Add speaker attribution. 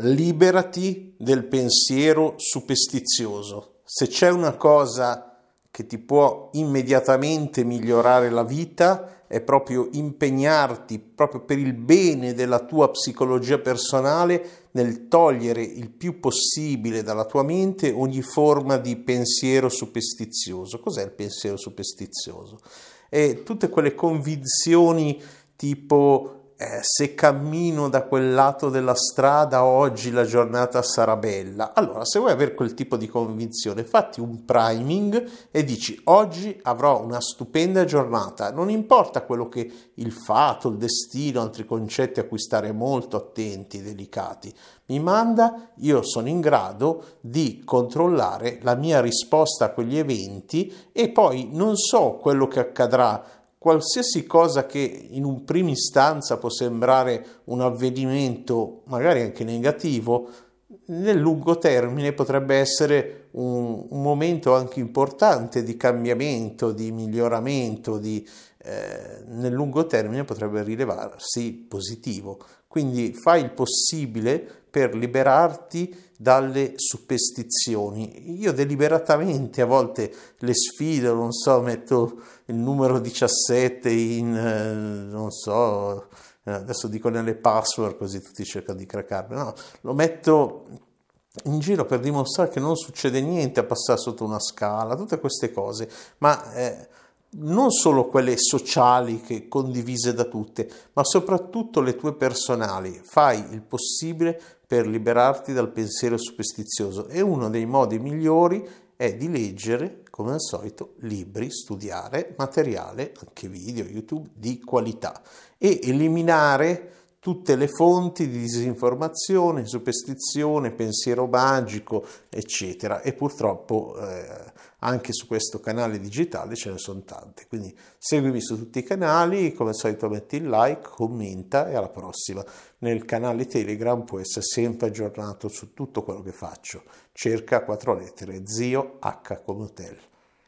Speaker 1: liberati del pensiero superstizioso. Se c'è una cosa che ti può immediatamente migliorare la vita, è proprio impegnarti proprio per il bene della tua psicologia personale nel togliere il più possibile dalla tua mente ogni forma di pensiero superstizioso. Cos'è il pensiero superstizioso? È tutte quelle convinzioni tipo eh, se cammino da quel lato della strada oggi la giornata sarà bella. Allora, se vuoi avere quel tipo di convinzione, fatti un priming e dici oggi avrò una stupenda giornata. Non importa quello che il fato, il destino, altri concetti a cui stare molto attenti, delicati. Mi manda, io sono in grado di controllare la mia risposta a quegli eventi e poi non so quello che accadrà qualsiasi cosa che in un prima istanza può sembrare un avvenimento magari anche negativo, nel lungo termine potrebbe essere un, un momento anche importante di cambiamento, di miglioramento, di, eh, nel lungo termine potrebbe rilevarsi positivo. Quindi fai il possibile per liberarti dalle superstizioni. Io deliberatamente a volte le sfido, non so, metto il numero 17 in, eh, non so, eh, adesso dico nelle password così tutti cercano di craccarmi, no, lo metto in giro per dimostrare che non succede niente a passare sotto una scala, tutte queste cose, ma eh, non solo quelle sociali che condivise da tutte, ma soprattutto le tue personali. Fai il possibile per liberarti dal pensiero superstizioso e uno dei modi migliori è di leggere, come al solito, libri, studiare materiale, anche video, YouTube, di qualità e eliminare tutte le fonti di disinformazione, superstizione, pensiero magico, eccetera. E purtroppo eh, anche su questo canale digitale ce ne sono tante. Quindi seguimi su tutti i canali, come al solito metti il like, commenta e alla prossima. Nel canale Telegram puoi essere sempre aggiornato su tutto quello che faccio. Cerca quattro lettere, zio H come hotel.